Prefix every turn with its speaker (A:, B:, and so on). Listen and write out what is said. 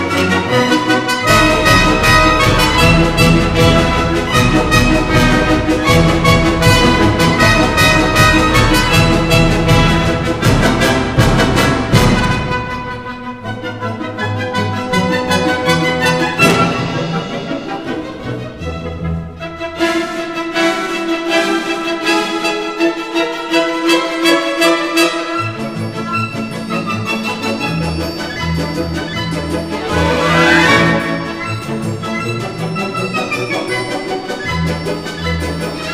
A: Música Thank you.